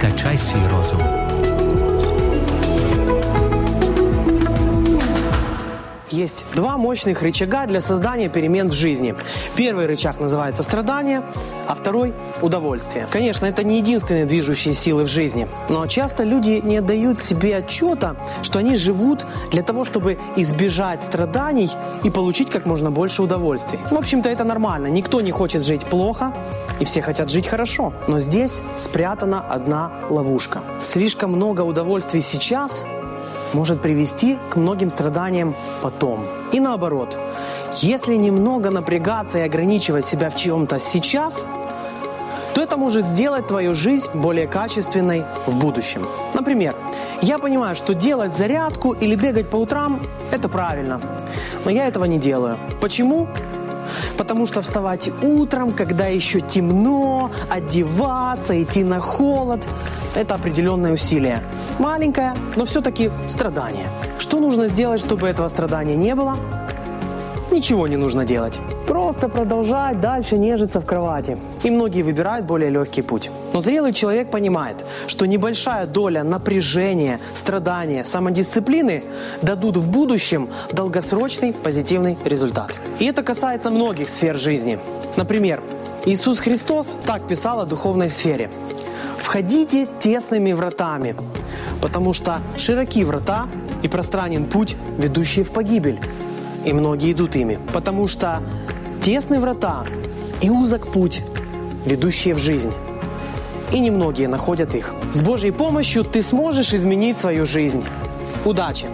Качай свій розум. Мощных рычага для создания перемен в жизни. Первый рычаг называется страдание, а второй – удовольствие. Конечно, это не единственные движущие силы в жизни, но часто люди не отдают себе отчета, что они живут для того, чтобы избежать страданий и получить как можно больше удовольствий. В общем-то, это нормально. Никто не хочет жить плохо, и все хотят жить хорошо. Но здесь спрятана одна ловушка. Слишком много удовольствий сейчас может привести к многим страданиям потом. И наоборот, если немного напрягаться и ограничивать себя в чем-то сейчас, то это может сделать твою жизнь более качественной в будущем. Например, я понимаю, что делать зарядку или бегать по утрам – это правильно, но я этого не делаю. Почему? Потому что вставать утром, когда еще темно, одеваться, идти на холод – это определенное усилие. Маленькое, но все-таки страдание. Что нужно сделать, чтобы этого страдания не было? Ничего не нужно делать. Просто продолжать дальше нежиться в кровати. И многие выбирают более легкий путь. Но зрелый человек понимает, что небольшая доля напряжения, страдания, самодисциплины дадут в будущем долгосрочный позитивный результат. И это касается многих сфер жизни. Например, Иисус Христос так писал о духовной сфере. «Входите тесными вратами, потому что широки врата и пространен путь, ведущий в погибель, и многие идут ими, потому что тесны врата и узок путь, ведущие в жизнь, и немногие находят их. С Божьей помощью ты сможешь изменить свою жизнь. Удачи!